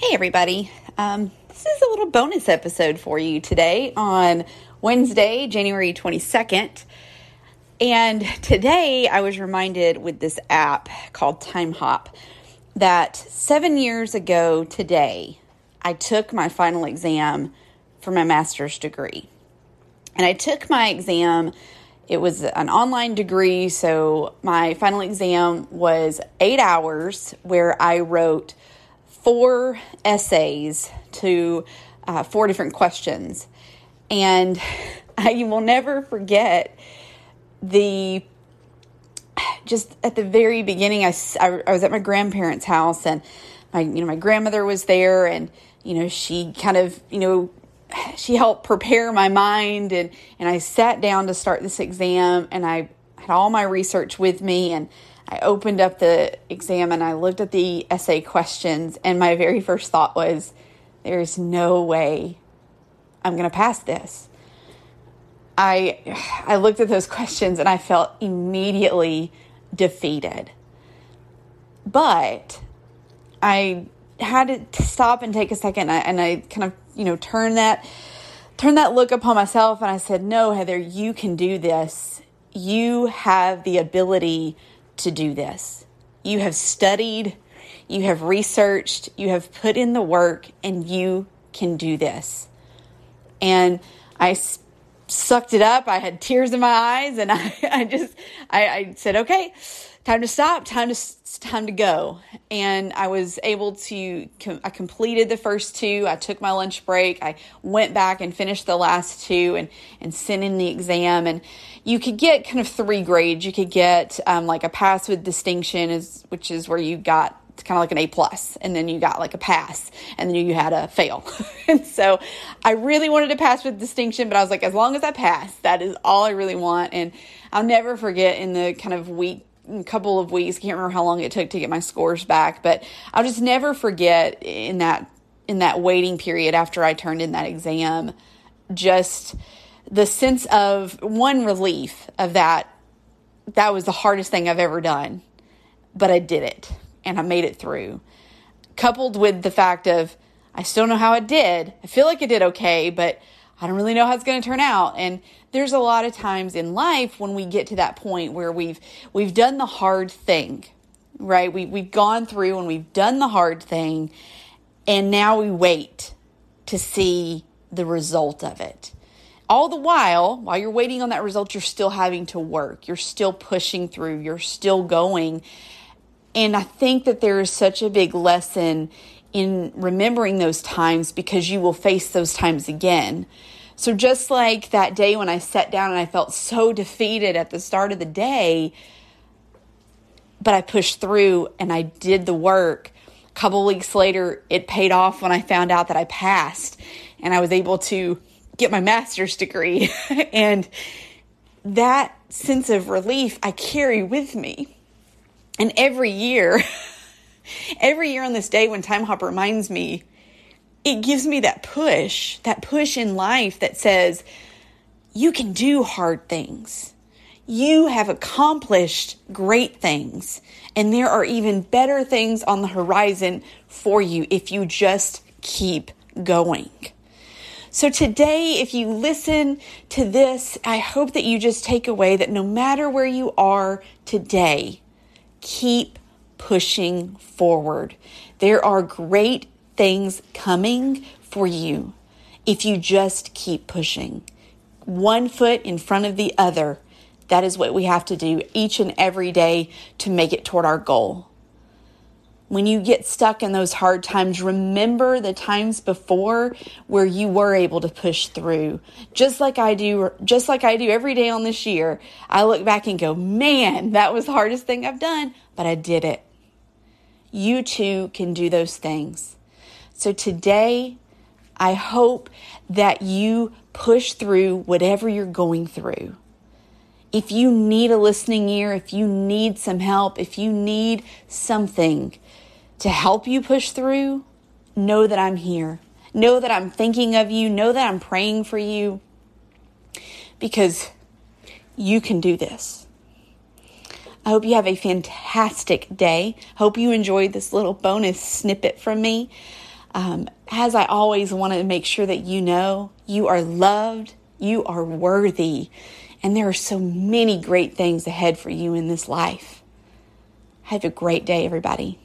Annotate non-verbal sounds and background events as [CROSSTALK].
Hey, everybody. Um, this is a little bonus episode for you today on Wednesday, January 22nd. And today I was reminded with this app called Timehop that seven years ago today, I took my final exam for my master's degree. And I took my exam, it was an online degree, so my final exam was eight hours where I wrote four essays to uh, four different questions. And [LAUGHS] I will never forget the just at the very beginning I, I, was at my grandparents house and my you know my grandmother was there and you know she kind of you know [SIGHS] she helped prepare my mind and and I sat down to start this exam and I had all my research with me and I opened up the exam and I looked at the essay questions, and my very first thought was, there's no way I'm going to pass this. I I looked at those questions and I felt immediately defeated. But I had to stop and take a second and I, and I kind of, you know, turn that turn that look upon myself and I said, "No, Heather, you can do this. You have the ability to do this. You have studied, you have researched, you have put in the work, and you can do this. And I sucked it up. I had tears in my eyes, and [LAUGHS] I, I just, I, I said, okay, time to stop, time to time to go. And I was able to, I completed the first two. I took my lunch break. I went back and finished the last two and, and sent in the exam. And you could get kind of three grades. You could get um, like a pass with distinction, is which is where you got kind of like an A plus, and then you got like a pass, and then you had a fail. [LAUGHS] and so I really wanted to pass with distinction, but I was like, as long as I pass, that is all I really want. And I'll never forget in the kind of week couple of weeks. I can't remember how long it took to get my scores back, but I'll just never forget in that in that waiting period after I turned in that exam, just the sense of one relief of that that was the hardest thing I've ever done, but I did it and I made it through. Coupled with the fact of I still know how it did. I feel like it did okay, but I don't really know how it's going to turn out. And there's a lot of times in life when we get to that point where we've we've done the hard thing, right? We we've gone through and we've done the hard thing, and now we wait to see the result of it. All the while, while you're waiting on that result, you're still having to work. You're still pushing through. You're still going. And I think that there is such a big lesson in remembering those times because you will face those times again. So, just like that day when I sat down and I felt so defeated at the start of the day, but I pushed through and I did the work. A couple weeks later, it paid off when I found out that I passed and I was able to get my master's degree. [LAUGHS] and that sense of relief I carry with me. And every year, [LAUGHS] every year on this day when Timehop reminds me, it gives me that push, that push in life that says, you can do hard things. You have accomplished great things, and there are even better things on the horizon for you if you just keep going. So, today, if you listen to this, I hope that you just take away that no matter where you are today, keep pushing forward. There are great things coming for you if you just keep pushing. One foot in front of the other. That is what we have to do each and every day to make it toward our goal. When you get stuck in those hard times, remember the times before where you were able to push through. Just like I do, just like I do every day on this year. I look back and go, man, that was the hardest thing I've done, but I did it you too can do those things. So today, I hope that you push through whatever you're going through. If you need a listening ear, if you need some help, if you need something to help you push through, know that I'm here. Know that I'm thinking of you. Know that I'm praying for you because you can do this. I hope you have a fantastic day. Hope you enjoyed this little bonus snippet from me. Um, as I always want to make sure that you know you are loved, you are worthy, and there are so many great things ahead for you in this life. Have a great day, everybody.